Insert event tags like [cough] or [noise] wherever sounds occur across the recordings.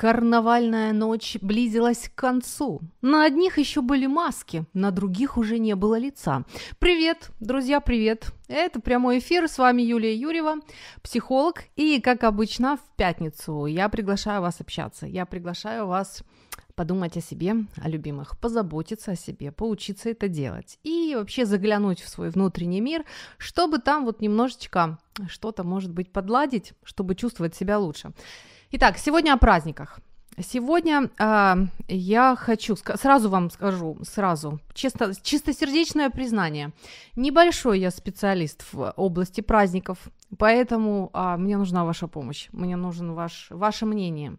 Карнавальная ночь близилась к концу. На одних еще были маски, на других уже не было лица. Привет, друзья, привет. Это прямой эфир, с вами Юлия Юрьева, психолог. И, как обычно, в пятницу я приглашаю вас общаться. Я приглашаю вас подумать о себе, о любимых, позаботиться о себе, поучиться это делать и вообще заглянуть в свой внутренний мир, чтобы там вот немножечко что-то, может быть, подладить, чтобы чувствовать себя лучше. Итак, сегодня о праздниках. Сегодня э, я хочу, сразу вам скажу, сразу, чисто, чистосердечное признание. Небольшой я специалист в области праздников, поэтому э, мне нужна ваша помощь, мне нужен ваш, ваше мнение.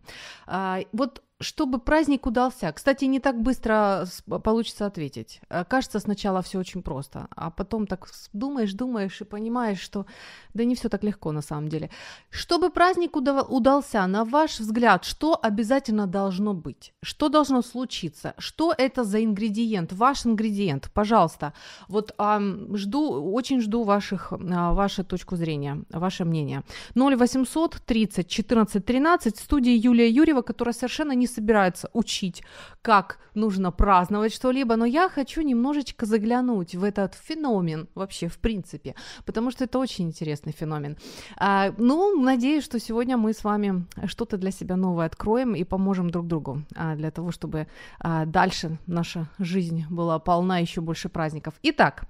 Э, вот чтобы праздник удался. Кстати, не так быстро получится ответить. Э, кажется, сначала все очень просто, а потом так думаешь, думаешь и понимаешь, что да не все так легко на самом деле. Чтобы праздник удался, на ваш взгляд, что обязательно должно быть? Что должно случиться? Что это за ингредиент? Ваш ингредиент, пожалуйста. Вот а, жду, очень жду ваших, а, вашу точку зрения, ваше мнение. 0800 30 14 13 в студии Юлия Юрьева, которая совершенно не собирается учить, как нужно праздновать что-либо, но я хочу немножечко заглянуть в этот феномен вообще, в принципе, потому что это очень интересный феномен. А, ну, надеюсь, что сегодня мы с вами что-то для себя новое откроем и поможем друг другу а, для того, чтобы а, дальше наша жизнь была полна еще больше праздников. Итак,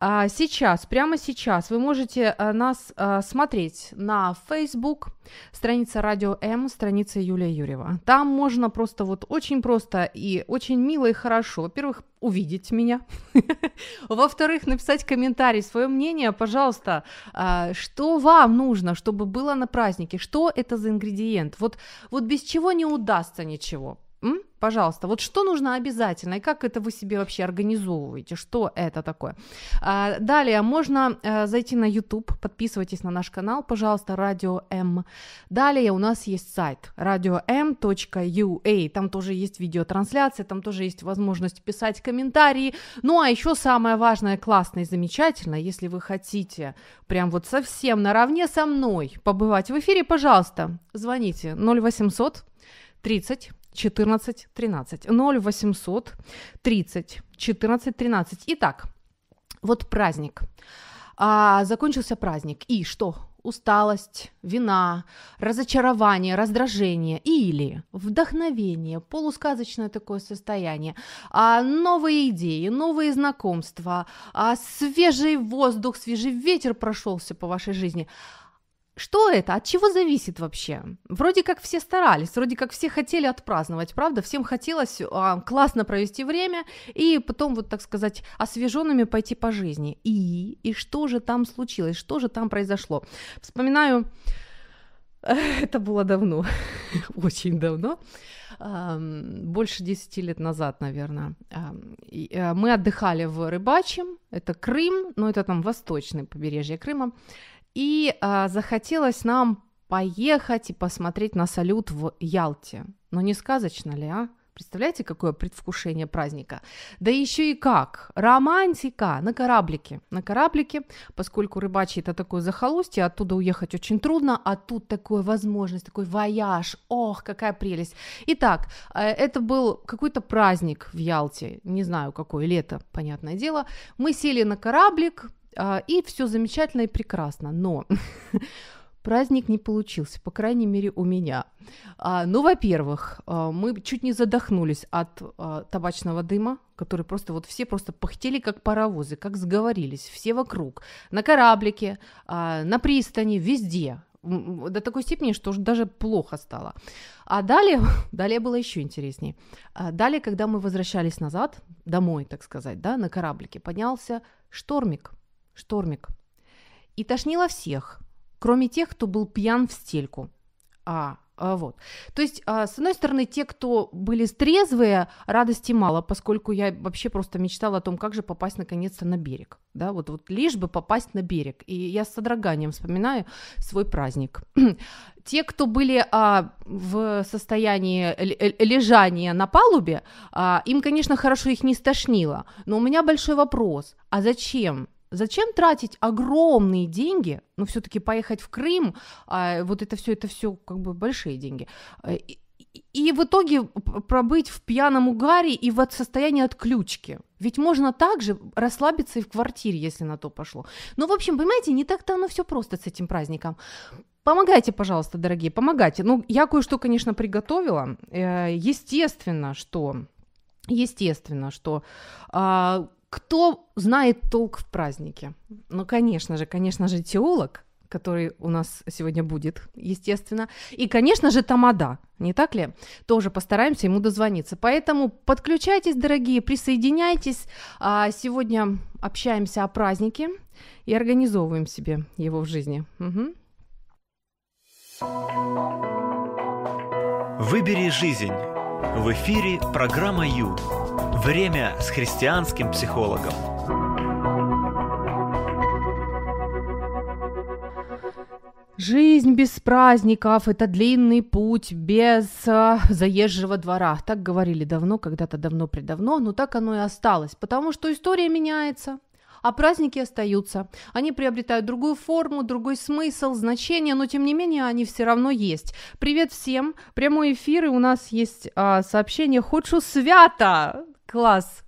а, сейчас, прямо сейчас вы можете а, нас а, смотреть на Facebook, страница Радио М, страница Юлия Юрьева. Там можно просто вот очень просто и очень мило и хорошо. Во-первых, увидеть меня. [laughs] Во-вторых, написать комментарий, свое мнение, пожалуйста, а, что вам нужно, чтобы было на празднике, что это за ингредиент. Вот, вот без чего не удастся ничего. М? Пожалуйста, вот что нужно обязательно и как это вы себе вообще организовываете, что это такое. А, далее можно а, зайти на YouTube, подписывайтесь на наш канал, пожалуйста, Радио М. Далее у нас есть сайт radio.m.ua, там тоже есть видеотрансляция, там тоже есть возможность писать комментарии. Ну а еще самое важное, классное и замечательное, если вы хотите прям вот совсем наравне со мной побывать в эфире, пожалуйста, звоните 0800 30 14 13. 0800 30 14 13. Итак, вот праздник. А, закончился праздник. И что? усталость, вина, разочарование, раздражение или вдохновение, полусказочное такое состояние, а новые идеи, новые знакомства, а свежий воздух, свежий ветер прошелся по вашей жизни. Что это? От чего зависит вообще? Вроде как все старались, вроде как все хотели отпраздновать, правда? Всем хотелось а, классно провести время и потом, вот так сказать, освеженными пойти по жизни. И, и что же там случилось? Что же там произошло? Вспоминаю, [laughs] это было давно, [laughs] очень давно, больше 10 лет назад, наверное. Э, мы отдыхали в Рыбачьем, это Крым, но это там восточное побережье Крыма. И а, захотелось нам поехать и посмотреть на салют в Ялте. Но не сказочно ли, а? Представляете, какое предвкушение праздника? Да еще и как! Романтика на кораблике. На кораблике, поскольку рыбачий это такое захолустье, оттуда уехать очень трудно, а тут такая возможность, такой вояж. Ох, какая прелесть. Итак, э, это был какой-то праздник в Ялте, не знаю какое, лето, понятное дело. Мы сели на кораблик, а, и все замечательно и прекрасно, но [laughs] праздник не получился, по крайней мере у меня. А, ну, во-первых, а, мы чуть не задохнулись от а, табачного дыма, который просто вот все просто пыхтели как паровозы, как сговорились, все вокруг, на кораблике, а, на пристани, везде, до такой степени, что уже даже плохо стало. А далее, [laughs] далее было еще интереснее. А далее, когда мы возвращались назад, домой, так сказать, да, на кораблике, поднялся штормик штормик. И тошнило всех, кроме тех, кто был пьян в стельку. А А, вот. То есть, а, с одной стороны, те, кто были трезвые, радости мало, поскольку я вообще просто мечтала о том, как же попасть наконец-то на берег. Да, вот, вот лишь бы попасть на берег. И я с содроганием вспоминаю свой праздник. [clears throat] Те, кто были а, в состоянии лежания на палубе, а, им, конечно, хорошо их не стошнило. Но у меня большой вопрос. А зачем Зачем тратить огромные деньги, ну все-таки поехать в Крым, а вот это все, это все как бы большие деньги, э, и, и в итоге пробыть в пьяном угаре и в состоянии отключки. Ведь можно также расслабиться и в квартире, если на то пошло. Ну, в общем, понимаете, не так-то оно все просто с этим праздником. Помогайте, пожалуйста, дорогие, помогайте. Ну, я кое-что, конечно, приготовила. Э, естественно, что естественно, что а, кто знает толк в празднике? Ну, конечно же, конечно же, теолог, который у нас сегодня будет, естественно. И, конечно же, Тамада, не так ли? Тоже постараемся ему дозвониться. Поэтому подключайтесь, дорогие, присоединяйтесь. А сегодня общаемся о празднике и организовываем себе его в жизни. Угу. Выбери жизнь. В эфире программа Ю. Время с христианским психологом. Жизнь без праздников – это длинный путь без э, заезжего двора. Так говорили давно, когда-то давно-предавно, но так оно и осталось, потому что история меняется, а праздники остаются. Они приобретают другую форму, другой смысл, значение, но тем не менее они все равно есть. Привет всем! Прямой эфир, и у нас есть а, сообщение «Хочу свято!» Класс!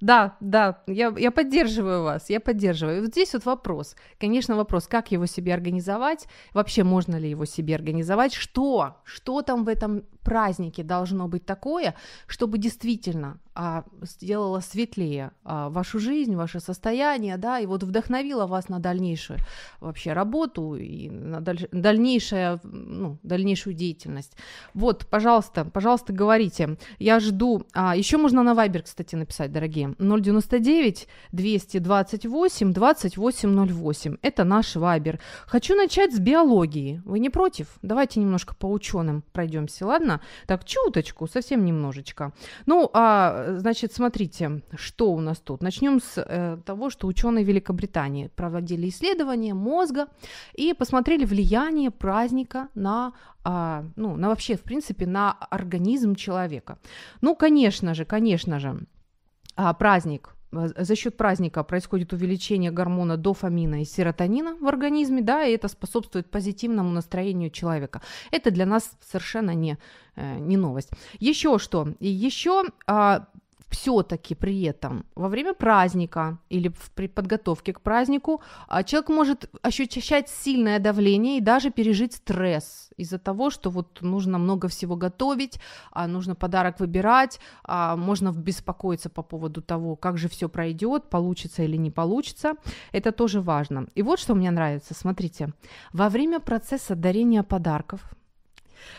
Да, да, я, я поддерживаю вас, я поддерживаю. вот здесь вот вопрос. Конечно, вопрос, как его себе организовать, вообще можно ли его себе организовать, что, что там в этом празднике должно быть такое, чтобы действительно а, сделало светлее а, вашу жизнь, ваше состояние, да, и вот вдохновило вас на дальнейшую вообще работу и на даль- дальнейшее, ну, дальнейшую деятельность. Вот, пожалуйста, пожалуйста, говорите. Я жду. А, еще можно на Viber, кстати, написать, дорогие. 099 228 2808. Это наш Viber. Хочу начать с биологии. Вы не против? Давайте немножко по ученым пройдемся, ладно? Так, чуточку, совсем немножечко. Ну, а значит, смотрите, что у нас тут. Начнем с э, того, что ученые Великобритании проводили исследования мозга и посмотрели влияние праздника на, э, ну, на вообще, в принципе, на организм человека. Ну, конечно же, конечно же, э, праздник за счет праздника происходит увеличение гормона дофамина и серотонина в организме, да, и это способствует позитивному настроению человека. Это для нас совершенно не, э, не новость. Еще что? Еще а, все-таки при этом во время праздника или при подготовке к празднику а, человек может ощущать сильное давление и даже пережить стресс из-за того, что вот нужно много всего готовить, а нужно подарок выбирать, а можно беспокоиться по поводу того, как же все пройдет, получится или не получится. Это тоже важно. И вот что мне нравится, смотрите, во время процесса дарения подарков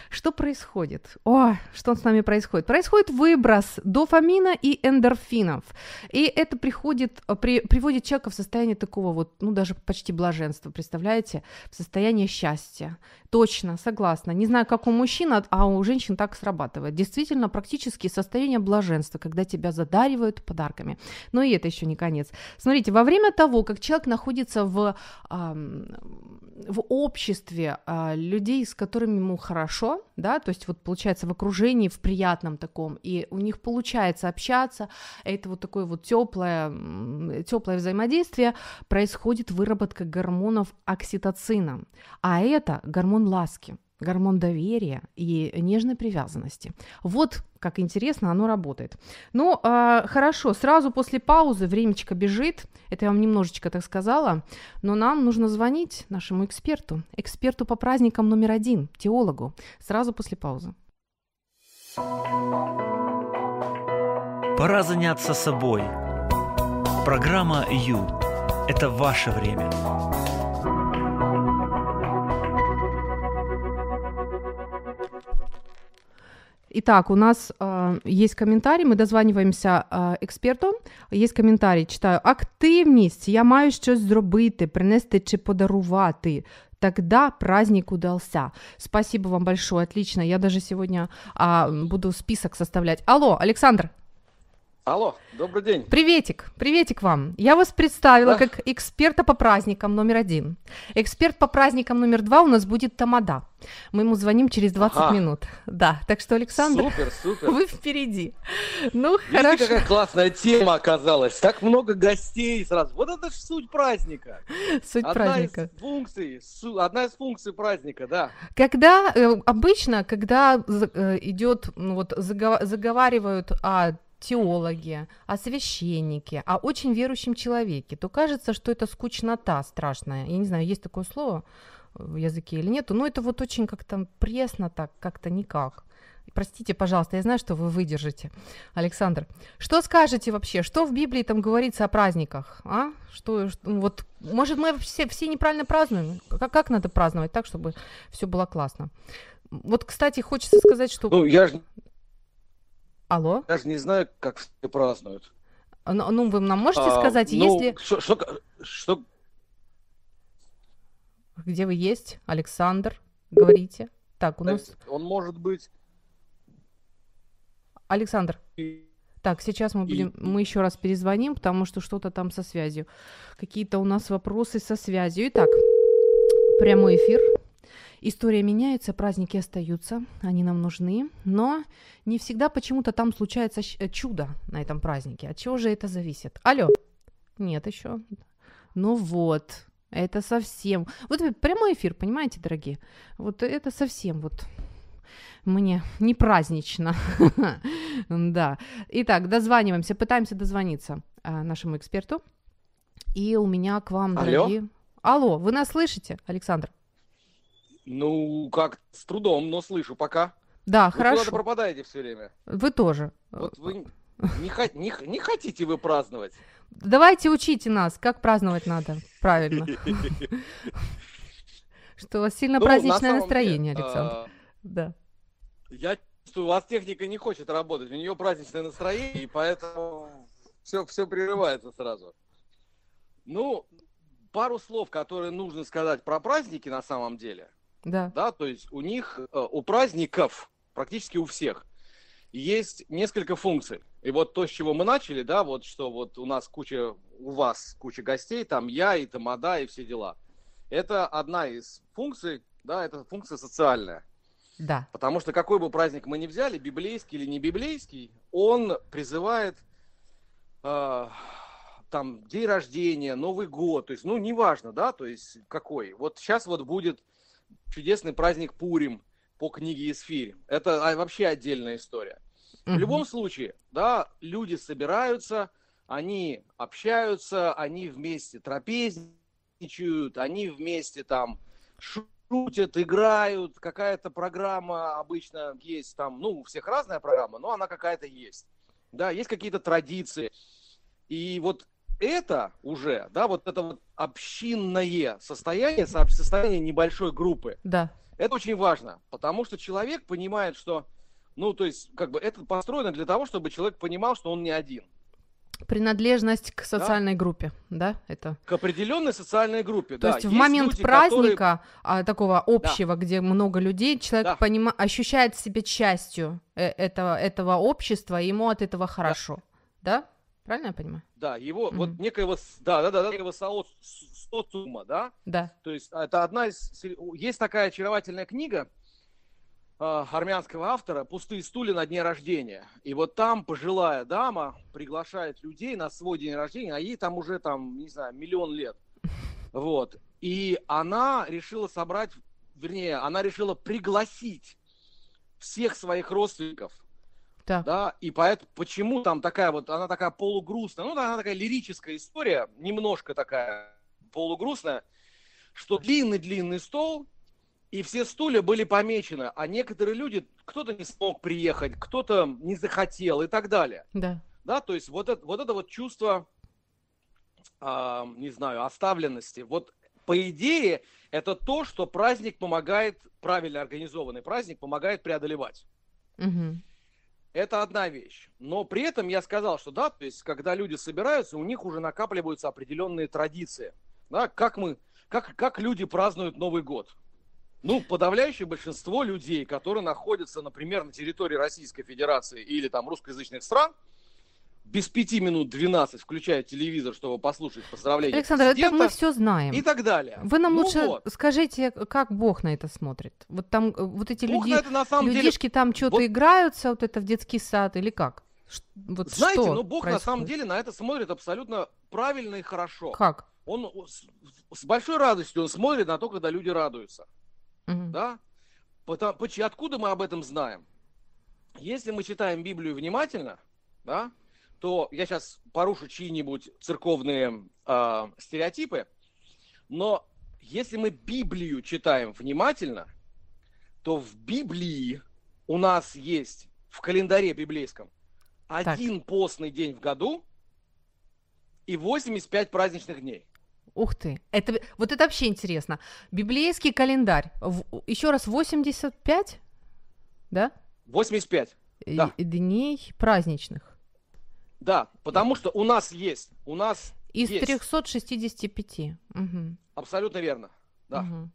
что происходит? О, что с нами происходит? Происходит выброс дофамина и эндорфинов. И это приходит, при, приводит человека в состояние такого вот, ну даже почти блаженства, представляете? В состояние счастья. Точно, согласна. Не знаю, как у мужчин, а, а у женщин так срабатывает. Действительно, практически состояние блаженства, когда тебя задаривают подарками. Но и это еще не конец. Смотрите, во время того, как человек находится в, в обществе э, людей, с которыми ему хорошо, да, то есть вот получается в окружении, в приятном таком, и у них получается общаться, это вот такое вот теплое, теплое взаимодействие, происходит выработка гормонов окситоцина, а это гормон ласки, гормон доверия и нежной привязанности. Вот как интересно оно работает. Ну, э, хорошо, сразу после паузы времечко бежит, это я вам немножечко так сказала, но нам нужно звонить нашему эксперту, эксперту по праздникам номер один, теологу, сразу после паузы. Пора заняться собой. Программа «Ю» – это ваше время. Итак, у нас э, есть коментарі. Ми дозванюємося э, експерту. Є коментарі, читаю. Активність. Я маю щось зробити, принести чи подарувати. тогда праздник удался. Спасибо вам большое, отлично. Я даже сегодня а, буду список составлять. Алло, Александр. Алло, добрый день. Приветик, приветик вам. Я вас представила да. как эксперта по праздникам номер один. Эксперт по праздникам номер два у нас будет Тамада. Мы ему звоним через 20 ага. минут. Да, так что, Александр, супер, супер. вы впереди. Ну, Видите, хорошо. какая классная тема оказалась. Так много гостей сразу. Вот это же суть праздника. Суть одна праздника. Из функций, одна из функций праздника, да. Когда, э, обычно, когда э, идет, ну вот, заговаривают о теологи, о священнике, о очень верующем человеке, то кажется, что это скучнота страшная. Я не знаю, есть такое слово в языке или нет, но это вот очень как-то пресно так, как-то никак. Простите, пожалуйста, я знаю, что вы выдержите. Александр, что скажете вообще? Что в Библии там говорится о праздниках? А? Что, что вот, может, мы все, все неправильно празднуем? Как, как надо праздновать так, чтобы все было классно? Вот, кстати, хочется сказать, что... Ну, я же Алло? Даже не знаю, как все празднуют. Ну, ну вы нам можете а, сказать, ну, если... Что, что, что... Где вы есть, Александр? Говорите. Так, у нас... Он может быть... Alexander. Так, сейчас мы будем, мы еще раз перезвоним, потому что что-то там со связью. Какие-то у нас вопросы со связью. Итак, прямой эфир. История меняется, праздники остаются, они нам нужны, но не всегда почему-то там случается э, чудо на этом празднике. От чего же это зависит? Алло. Нет еще. Ну вот, это совсем... Вот прямой эфир, понимаете, дорогие? Вот это совсем вот мне не празднично. [laughs] да. Итак, дозваниваемся, пытаемся дозвониться а, нашему эксперту. И у меня к вам, дорогие... Алло, Алло вы нас слышите, Александр? Ну, как с трудом, но слышу пока. Да, вы хорошо. Вы пропадаете все время. Вы тоже. Вот вы не, не, не хотите вы праздновать? Давайте учите нас, как праздновать надо правильно. [laughs] Что у вас сильно ну, праздничное настроение, Александр. Да. Я чувствую, у вас техника не хочет работать, у нее праздничное настроение, и поэтому все, все прерывается сразу. Ну, пару слов, которые нужно сказать про праздники на самом деле. Да. Да, то есть у них, э, у праздников, практически у всех, есть несколько функций. И вот то, с чего мы начали, да, вот что вот у нас куча, у вас куча гостей, там я и Тамада и все дела. Это одна из функций, да, это функция социальная. Да. Потому что какой бы праздник мы ни взяли, библейский или не библейский, он призывает э, там день рождения, Новый год, то есть, ну, неважно, да, то есть какой. Вот сейчас вот будет чудесный праздник Пурим по книге Исфирь. Это а, вообще отдельная история. В любом случае, да, люди собираются, они общаются, они вместе трапезничают, они вместе там шутят, играют, какая-то программа обычно есть там, ну, у всех разная программа, но она какая-то есть. Да, есть какие-то традиции. И вот это уже, да, вот это вот общинное состояние, состояние небольшой группы. Да. Это очень важно, потому что человек понимает, что, ну, то есть, как бы это построено для того, чтобы человек понимал, что он не один. Принадлежность к социальной да? группе, да, это? К определенной социальной группе, То да. есть, есть в момент люди, праздника которые... а, такого общего, да. где много людей, человек да. понима... ощущает себя частью э, этого, этого общества, ему от этого хорошо, да? да? Правильно я понимаю? Да, его mm-hmm. вот некоего, да, да, да, да, некого социума, да? Да. То есть это одна из, есть такая очаровательная книга э, армянского автора «Пустые стулья на дне рождения». И вот там пожилая дама приглашает людей на свой день рождения, а ей там уже там, не знаю, миллион лет. [laughs] Вот. И она решила собрать, вернее, она решила пригласить всех своих родственников – так. Да, и поэтому, почему там такая вот, она такая полугрустная, ну, она такая лирическая история, немножко такая полугрустная, что длинный-длинный стол, и все стулья были помечены, а некоторые люди, кто-то не смог приехать, кто-то не захотел и так далее. Да. Да, то есть вот это вот, это вот чувство, э, не знаю, оставленности, вот по идее, это то, что праздник помогает, правильно организованный праздник помогает преодолевать. Угу. Это одна вещь. Но при этом я сказал, что да, то есть, когда люди собираются, у них уже накапливаются определенные традиции. Да, как мы, как, как люди празднуют Новый год? Ну, подавляющее большинство людей, которые находятся, например, на территории Российской Федерации или там русскоязычных стран, без пяти минут 12 включают телевизор, чтобы послушать поздравления Александр, это мы все знаем. И так далее. Вы нам ну лучше вот. скажите, как Бог на это смотрит? Вот там э, вот эти Бог люди, это, на самом людишки деле... там что-то вот... играются, вот это в детский сад или как? Вот Знаете, что ну Бог происходит? на самом деле на это смотрит абсолютно правильно и хорошо. Как? Он с, с большой радостью он смотрит на то, когда люди радуются. Угу. Да? Потому, откуда мы об этом знаем? Если мы читаем Библию внимательно, да, то я сейчас порушу чьи-нибудь церковные э, стереотипы, но если мы Библию читаем внимательно, то в Библии у нас есть в календаре библейском один так. постный день в году и 85 праздничных дней. Ух ты, это, вот это вообще интересно. Библейский календарь, в, еще раз, 85, да? 85, да. Дней праздничных. Да, потому что у нас есть, у нас Из есть. 365. Угу. Абсолютно верно, да. Угу.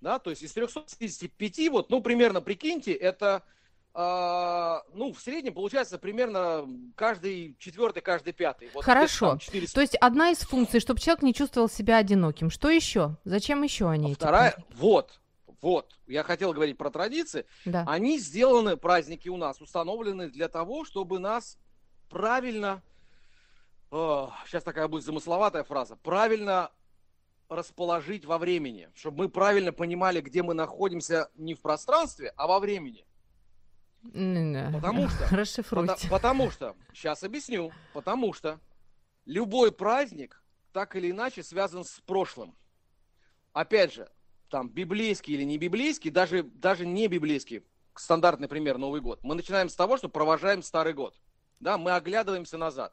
Да, то есть из 365, вот, ну, примерно, прикиньте, это Uh, ну, в среднем получается примерно каждый четвертый, каждый пятый. Вот Хорошо. То есть одна из функций, чтобы человек не чувствовал себя одиноким. Что еще? Зачем еще они? А вторая, вот, вот, я хотел говорить про традиции. Да. Они сделаны, праздники у нас установлены для того, чтобы нас правильно, э, сейчас такая будет замысловатая фраза, правильно расположить во времени, чтобы мы правильно понимали, где мы находимся не в пространстве, а во времени. Потому что, [laughs] Расшифруйте. Потому, потому что, сейчас объясню, потому что любой праздник так или иначе связан с прошлым. Опять же, там библейский или не библейский, даже, даже не библейский, стандартный пример Новый год. Мы начинаем с того, что провожаем Старый год да, мы оглядываемся назад.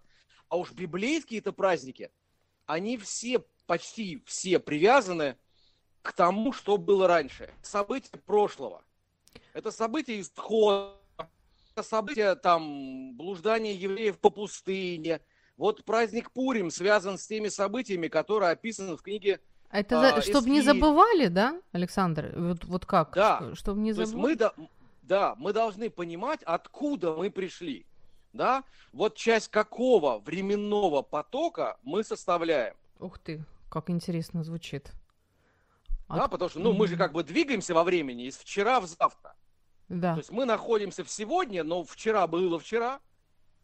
А уж библейские-то праздники, они все, почти все привязаны к тому, что было раньше. События прошлого. Это события исхода, это события там блуждания евреев по пустыне. Вот праздник Пурим связан с теми событиями, которые описаны в книге а это а, чтобы не забывали, да, Александр? Вот, вот как? Да. Чтобы не забывали. мы, да, да, мы должны понимать, откуда мы пришли да, вот часть какого временного потока мы составляем. Ух ты, как интересно звучит. Да, От... потому что, ну, мы же как бы двигаемся во времени из вчера в завтра. Да. То есть мы находимся в сегодня, но вчера было вчера,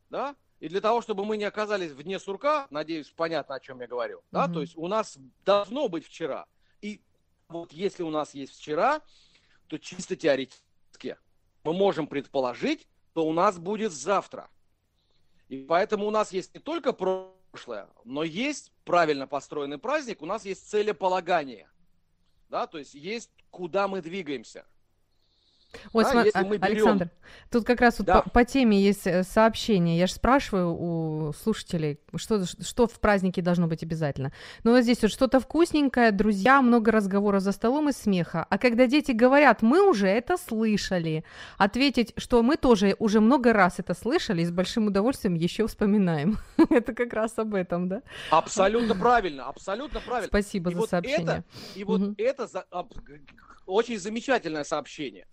да, и для того, чтобы мы не оказались вне сурка, надеюсь, понятно, о чем я говорю, да, то есть у нас должно быть вчера. И вот если у нас есть вчера, то чисто теоретически мы можем предположить, что у нас будет завтра. И поэтому у нас есть не только прошлое, но есть правильно построенный праздник, у нас есть целеполагание. Да, то есть есть куда мы двигаемся. Вот, да, смотри, берем... Александр, тут как раз вот да. по, по теме есть э, сообщение. Я же спрашиваю у слушателей, что, что в празднике должно быть обязательно. Ну вот здесь вот что-то вкусненькое, друзья, много разговоров за столом и смеха. А когда дети говорят, мы уже это слышали, ответить, что мы тоже уже много раз это слышали и с большим удовольствием еще вспоминаем. [laughs] это как раз об этом, да? Абсолютно [laughs] правильно, абсолютно правильно. Спасибо и за вот сообщение. Это, и вот угу. это за, очень замечательное сообщение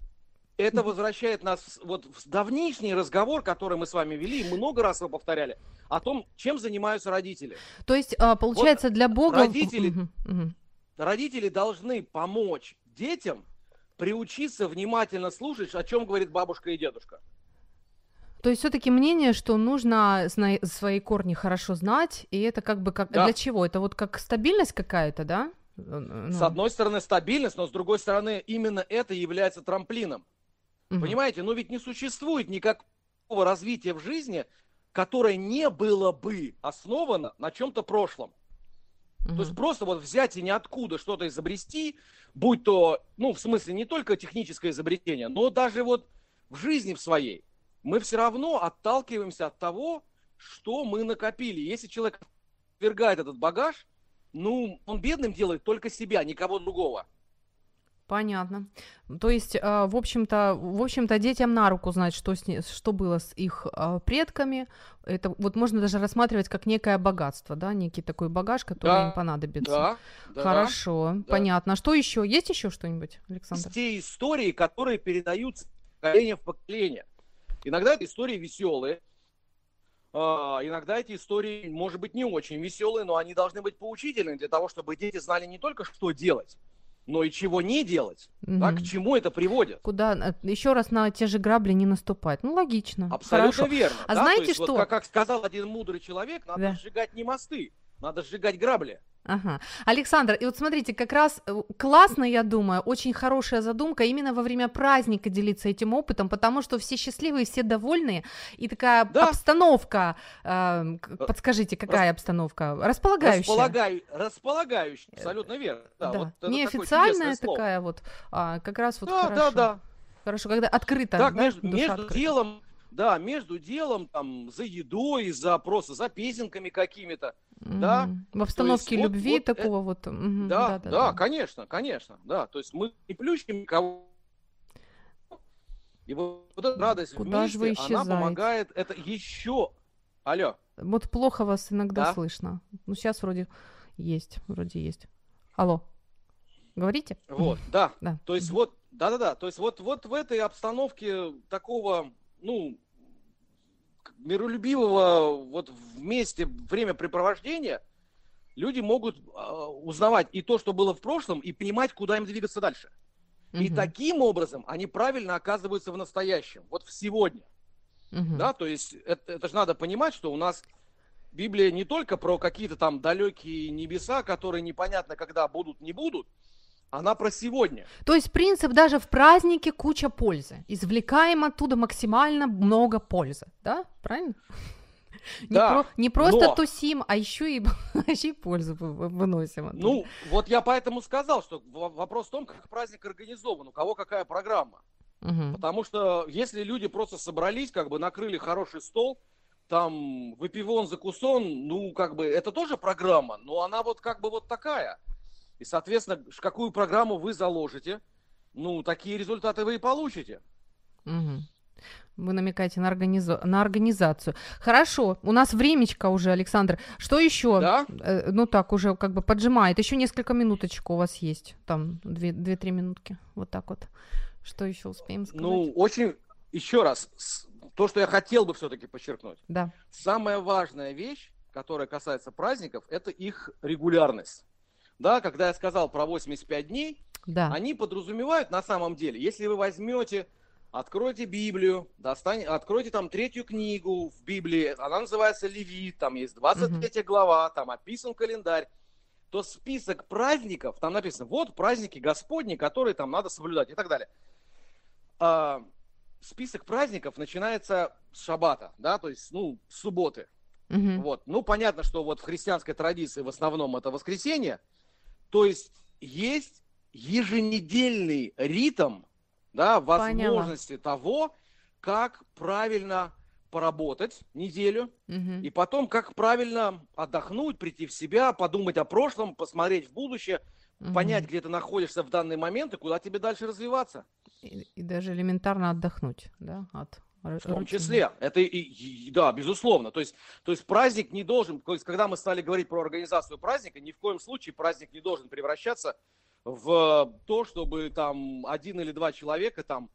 это возвращает нас вот в давнишний разговор, который мы с вами вели, много раз его повторяли, о том, чем занимаются родители. То есть, а, получается, вот для Бога... Родители, родители должны помочь детям приучиться внимательно слушать, о чем говорит бабушка и дедушка. То есть все-таки мнение, что нужно свои корни хорошо знать, и это как бы как да. для чего? Это вот как стабильность какая-то, да? Ну. С одной стороны стабильность, но с другой стороны именно это является трамплином. Угу. Понимаете, но ведь не существует никакого развития в жизни, которое не было бы основано на чем-то прошлом. Угу. То есть просто вот взять и ниоткуда что-то изобрести, будь то, ну, в смысле, не только техническое изобретение, но даже вот в жизни в своей, мы все равно отталкиваемся от того, что мы накопили. Если человек отвергает этот багаж, ну, он бедным делает только себя, никого другого. Понятно. То есть, э, в общем-то, в общем-то, детям на руку знать, что, с не, что было с их э, предками. Это вот можно даже рассматривать как некое богатство, да, некий такой багаж, который Да, им понадобится. Да, да. Хорошо, да. понятно. А Что еще? Есть еще что-нибудь, Александр? те истории, которые передаются из поколения в поколение. Иногда это истории веселые, а, иногда эти истории, может быть, не очень веселые, но они должны быть поучительны для того, чтобы дети знали не только, что делать, но и чего не делать. Да, Мгм. к чему это приводит. Куда еще раз на те же грабли не наступать? Ну, логично. Абсолютно Хорошо. верно. А да, знаете есть, вот что? как, как сказал один мудрый человек, надо Да. сжигать не мосты, надо сжигать грабли. Ага. Александр, и вот смотрите, как раз э, классно, я думаю, очень хорошая задумка именно во время праздника делиться этим опытом, потому что все счастливые, все довольные, и такая Да. обстановка, э, к- подскажите, какая обстановка? Располагающая. Располагаю, располагающий, абсолютно верно. Да, Да. вот Неофициальная такая вот, а, как раз вот Да, хорошо. да, да. Хорошо, когда открыто, Так, да, между, между открыта. делом, да, между делом, там, за едой, за просто, за песенками какими-то. да, Мгм. В обстановке вот- любви вот, э, такого вот. мгм, Да, да, конечно, конечно, да. То есть мы не плющим никого. И вот, вот эта радость Куда вместе, вы она помогает, это еще... Алло, Вот плохо вас иногда Да? слышно. Ну, сейчас вроде есть, вроде есть. Алло. Говорите? вот, да. Да. То есть вот, да-да-да, то есть вот, вот в этой обстановке такого, ну, миролюбивого вот вместе времяпрепровождения люди могут а, узнавать и то, что было в прошлом, и понимать, куда им двигаться дальше. И Мгм, таким образом они правильно оказываются в настоящем, вот в сегодня. мгм. Да, то есть это, это же надо понимать, что у нас Библия не только про какие-то там далекие небеса, которые непонятно когда будут, не будут, она про сегодня. То есть принцип даже в празднике куча пользы. Извлекаем оттуда максимально много пользы. Да? Правильно? [laughs] Не, Да, про- не просто но- тусим, а еще и, [laughs] еще и пользу вы- вы- выносим. оттуда. Ну, вот я поэтому сказал, что вопрос в том, как праздник организован, у кого какая программа. Мгм. Потому что если люди просто собрались, как бы накрыли хороший стол, там выпивон, закусон, ну, как бы, это тоже программа, но она вот как бы вот такая. И, соответственно, какую программу вы заложите, ну, такие результаты вы и получите. Мгм. Вы намекаете на, организо- на организацию. Хорошо, у нас времечко уже, Александр. Что еще? Да? Э, Ну так, уже как бы поджимает. Еще несколько минуточек у вас есть. Там две- две-три минутки. Вот так вот. Что еще успеем сказать? Ну, очень, еще раз, то, что я хотел бы все-таки подчеркнуть. Да. Самая важная вещь, которая касается праздников, это их регулярность. Да, когда я сказал про 85 дней, Да. они подразумевают на самом деле, если вы возьмете, откройте Библию, достань, откройте там третью книгу в Библии, она называется Левит, там есть 23 глава, там описан календарь, то список праздников, там написано, вот праздники Господни, которые там надо соблюдать и так далее. А, список праздников начинается с шаббата, да, то есть, ну, с субботы. Мгм. Вот. Ну, понятно, что вот в христианской традиции в основном это воскресенье. То есть есть еженедельный ритм, да, возможности того, как правильно поработать неделю, Мгм. и потом как правильно отдохнуть, прийти в себя, подумать о прошлом, посмотреть в будущее, Мгм. понять, где ты находишься в данный момент и куда тебе дальше развиваться. И, и даже элементарно отдохнуть, да, от В том числе. Это и, и- да, безусловно. То есть, то есть праздник не должен, то есть когда мы стали говорить про организацию праздника, ни в коем случае праздник не должен превращаться в то, чтобы там один или два человека, там,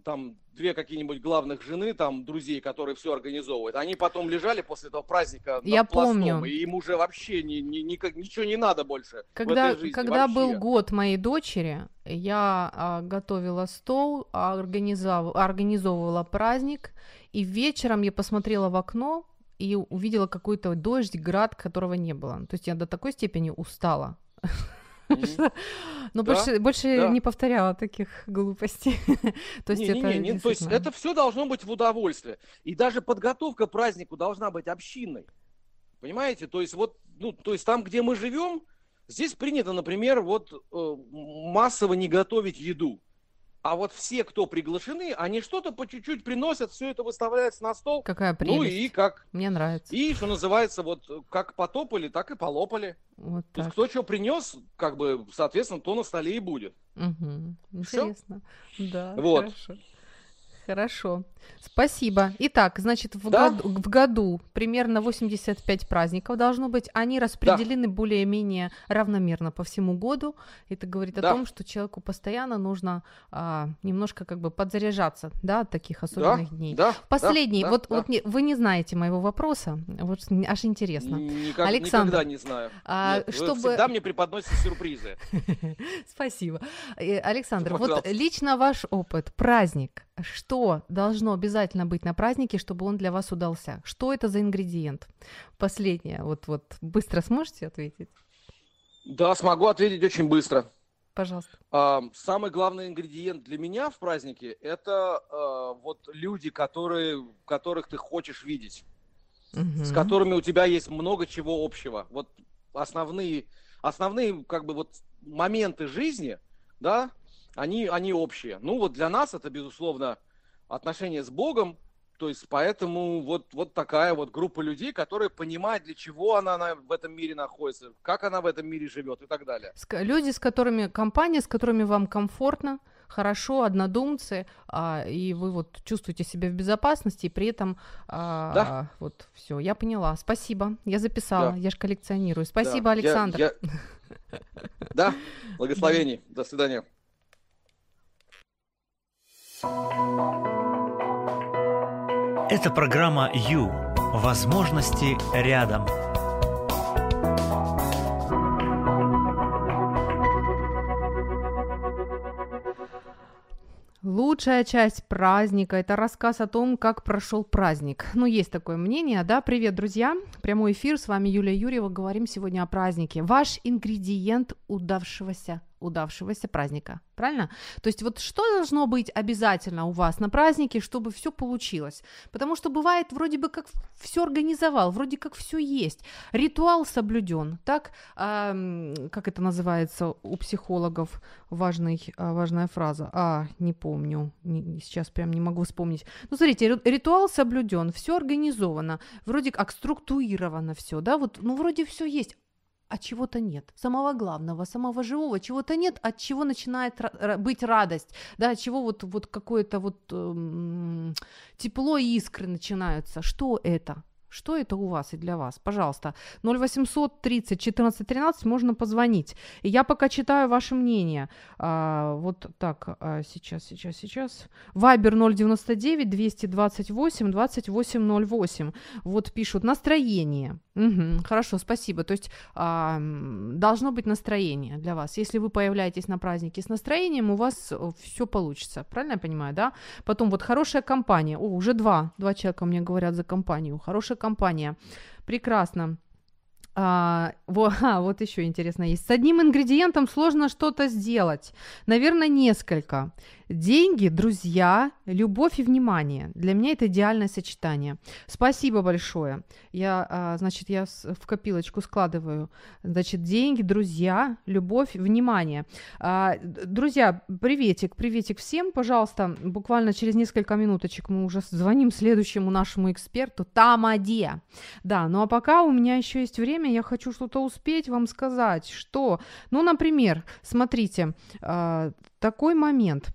там две какие-нибудь главных жены, там друзей, которые все организовывают, они потом лежали после этого праздника Я пластом, помню. и им уже вообще ни, ни- никак- ничего не надо больше Когда, жизни когда был вообще. год моей дочери, я а, готовила стол, организов- организовывала праздник, и вечером я посмотрела в окно и увидела какой-то дождь, град, которого не было. То есть я до такой степени устала. [laughs] Но [laughs] Да, больше, не повторяла таких глупостей. [laughs] То есть это то есть это все должно быть в удовольствие. И даже подготовка к празднику должна быть общинной. Понимаете? То есть вот, ну, то есть там, где мы живем, здесь принято, например, вот э, массово не готовить еду. А вот все, кто приглашены, они что-то по чуть-чуть приносят, все это выставляется на стол. Какая прелесть. Ну и как... Мне нравится. И, что называется, вот как потопали, так и полопали. Вот То есть так. кто что принес, как бы, соответственно, то на столе и будет. Всё? Интересно. Да, Вот. хорошо. Хорошо. Спасибо. Итак, значит, в, Да. году, в году примерно 85 праздников должно быть. Они распределены более-менее равномерно по всему году. Это говорит о Да. том, что человеку постоянно нужно а, немножко как бы подзаряжаться да, от таких особенных дней. Да, Последний. да, вот, да. вот не- вы не знаете моего вопроса. Вот аж интересно. Никак- Александр, никогда не знаю. а Нет, вы чтобы- всегда мне преподносите сюрпризы. [laughs] Спасибо. Э, Александр, вот лично ваш опыт, праздник, что должно обязательно быть на празднике, чтобы он для вас удался? Что это за ингредиент? Последнее, вот, вот быстро сможете ответить? Да, смогу ответить очень быстро. Пожалуйста. А, Самый главный ингредиент для меня в празднике – это а, вот люди, которые, которых ты хочешь видеть, с Мгм. которыми у тебя есть много чего общего. Вот основные, основные как бы вот моменты жизни, да, они, они общие. Ну вот для нас это, безусловно, отношения с Богом, то есть поэтому вот, вот такая вот группа людей, которые понимают, для чего она на- в этом мире находится, как она в этом мире живет и так далее. Люди, с которыми, компания, с которыми вам комфортно, хорошо, однодумцы, а, и вы вот чувствуете себя в безопасности, и при этом а, Да. вот все, я поняла. Спасибо, я записала, Да. я же коллекционирую. Спасибо, Да, я- Александр. я- [laughs] Да, благословений. До свидания. Это программа «Ю». Возможности рядом. Лучшая часть праздника – это рассказ о том, как прошел праздник. Ну, есть такое мнение, да? Привет, друзья! Прямой эфир, с вами Юлия Юрьева. Говорим сегодня о празднике. Ваш ингредиент удавшегося, удавшегося праздника. Правильно? То есть вот что должно быть обязательно у вас на празднике, чтобы все получилось? Потому что бывает вроде бы как все организовал, вроде как все есть. Ритуал соблюден, так? А, как это называется у психологов? Важный, а, важная фраза. А, не помню. Не- сейчас прям не могу вспомнить. Ну, смотрите, ритуал соблюден, все организовано, вроде как структурировано все, да, вот, ну, вроде все есть, а чего-то нет. Самого главного, самого живого, чего-то нет, от чего начинает быть радость, да, от чего вот, вот какое-то вот эм, тепло и искры начинаются. Что это? Что это у вас и для вас? Пожалуйста, 0800 30 14 13 можно позвонить. И я пока читаю ваше мнение. А, вот так, а, сейчас, сейчас, сейчас. Вайбер 099 228 2808. Вот пишут настроение. Мгм, хорошо, спасибо. То есть а, должно быть настроение для вас. Если вы появляетесь на празднике с настроением, у вас все получится. Правильно я понимаю, да? Потом вот хорошая компания. О, уже два. Два человека мне говорят за компанию. Хорошая компания. Прекрасно. А, во, [laughs] а, вот еще интересно есть. С одним ингредиентом сложно что-то сделать. Наверное, несколько. Деньги, друзья, любовь и внимание. Для меня это идеальное сочетание. Спасибо большое. Я, а, значит, я в копилочку складываю. Значит, деньги, друзья, любовь, внимание. А, друзья, приветик, приветик всем. Пожалуйста, буквально через несколько минуточек мы уже звоним следующему нашему эксперту Тамаде. Да, ну а пока у меня еще есть время, я хочу что-то успеть вам сказать, что, ну, например, смотрите, а, такой момент.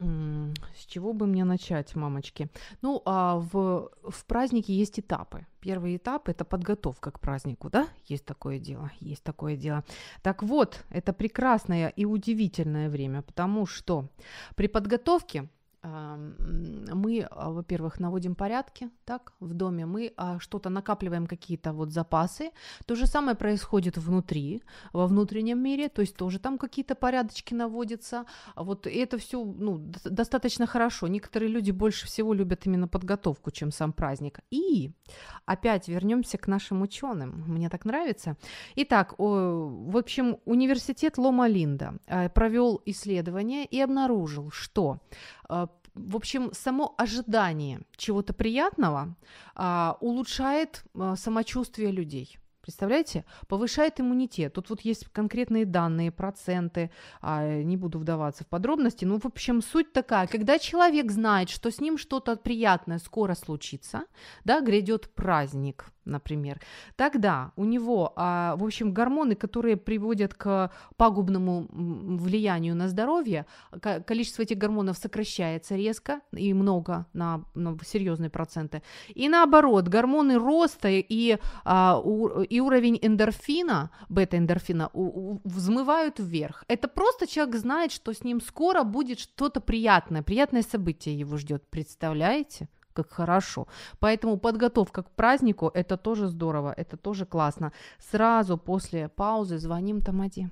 С чего бы мне начать, мамочки? Ну, а в, в празднике есть этапы. Первый этап – это подготовка к празднику, да? Есть такое дело, есть такое дело. Так вот, это прекрасное и удивительное время, потому что при подготовке мы, а, во-первых, наводим порядки, так, в доме, мы а, что-то накапливаем, какие-то вот запасы. То же самое происходит внутри, во внутреннем мире, то есть тоже там какие-то порядочки наводятся. А Вот это все ну, достаточно хорошо. Некоторые люди больше всего любят именно подготовку, чем сам праздник. И опять вернемся к нашим ученым. Мне так нравится. Итак, в общем, университет Лома Линда провел исследование и обнаружил, что в общем, само ожидание чего-то приятного а, улучшает а, самочувствие людей. Представляете? Повышает иммунитет. Тут вот есть конкретные данные, проценты. А, не буду вдаваться в подробности. Ну, в общем, суть такая. Когда человек знает, что с ним что-то приятное скоро случится, да, грядет праздник, например, тогда у него, а, в общем, гормоны, которые приводят к пагубному влиянию на здоровье, количество этих гормонов сокращается резко и много на, на серьезные проценты. И наоборот, гормоны роста и, а, у, и уровень эндорфина, бета-эндорфина, взмывают вверх. Это просто человек знает, что с ним скоро будет что-то приятное, приятное событие его ждет. Представляете? как хорошо. Поэтому подготовка к празднику это тоже здорово, это тоже классно. Сразу после паузы звоним Тамаде.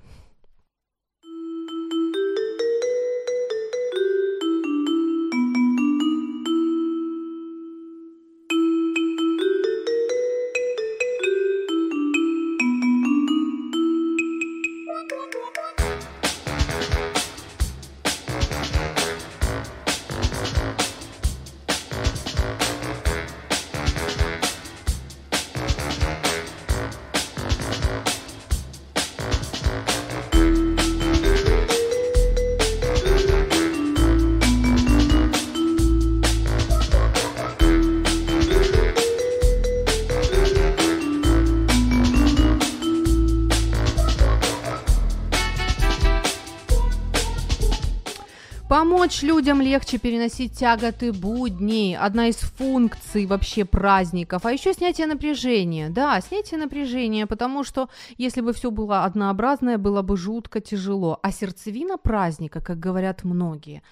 Людям легче переносить тяготы будней, одна из функций вообще праздников, а еще снятие напряжения. Да, снятие напряжения, потому что если бы все было однообразное, было бы жутко тяжело. А сердцевина праздника, как говорят многие,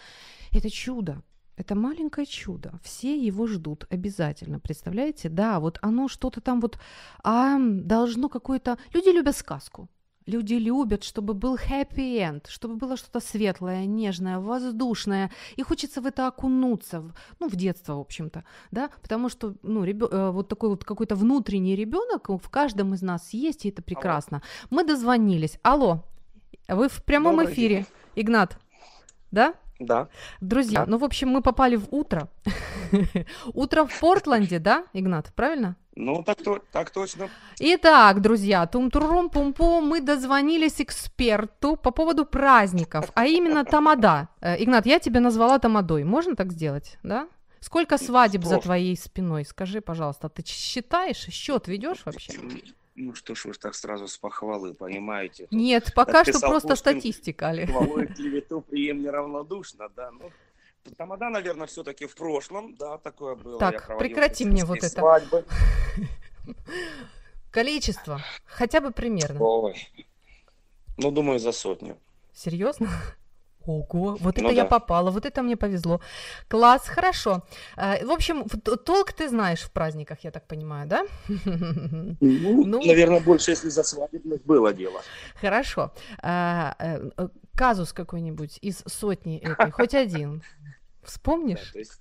это чудо. Это маленькое чудо. Все его ждут обязательно. Представляете? Да, вот оно что-то там вот а, должно какое-то... Люди любят сказку. Люди любят, чтобы был happy end, чтобы было что-то светлое, нежное, воздушное. И хочется в это окунуться, в, ну, в детство, в общем-то, да, потому что, ну, ребё, э, вот такой вот какой-то внутренний ребенок в каждом из нас есть, и это прекрасно. Алло. Мы дозвонились. Алло, вы в прямом Добрый эфире, день. Игнат, да? Да. Друзья, да. ну, в общем, мы попали в утро. [laughs] утро в Портленде, да, Игнат, правильно? Ну, так, то, так точно. Итак, друзья, тум-турум пум пум мы дозвонились эксперту по поводу праздников, а именно тамада. Э, Игнат, я тебя назвала тамадой, можно так сделать, да? Сколько свадеб Спрос. за твоей спиной? Скажи, пожалуйста, ты считаешь, счет ведешь вообще? Ну что ж вы так сразу с похвалы, понимаете? Нет, пока что просто Пушкин, статистика, Али. Клевету прием неравнодушно, да, ну... Тамада, наверное, все-таки в прошлом, да, такое было. Так, прекрати мне вот это. Свадьбы. [laughs] Количество, хотя бы примерно. Ой, ну, думаю, за сотню. Серьезно? [laughs] Ого, вот ну это да. я попала, вот это мне повезло. Класс, хорошо. Э, в общем, толк ты знаешь в праздниках, я так понимаю, да? Ну, [laughs] ну наверное, больше, если за свадебных было дело. Хорошо. Э, э, казус какой-нибудь из сотни этой, хоть один. Вспомнишь? Да, то есть,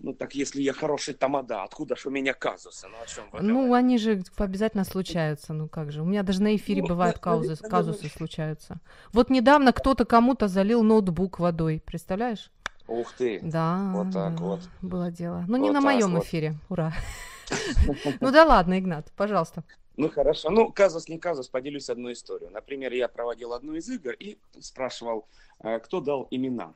ну так если я хороший тамада, откуда же у меня казусы? Ну о чем вы Ну они же обязательно случаются, ну как же. У меня даже на эфире ну, бывают [laughs] казусы, казусы случаются. Вот недавно кто-то кому-то залил ноутбук водой, представляешь? Ух ты. Да. Вот так да, вот. Было дело. Но вот не на моем вот. эфире. Ура. [laughs] Ну да ладно, Игнат, пожалуйста. Ну хорошо. Ну, казус не казус, поделюсь одной историей. Например, я проводил одну из игр и спрашивал, э, кто дал имена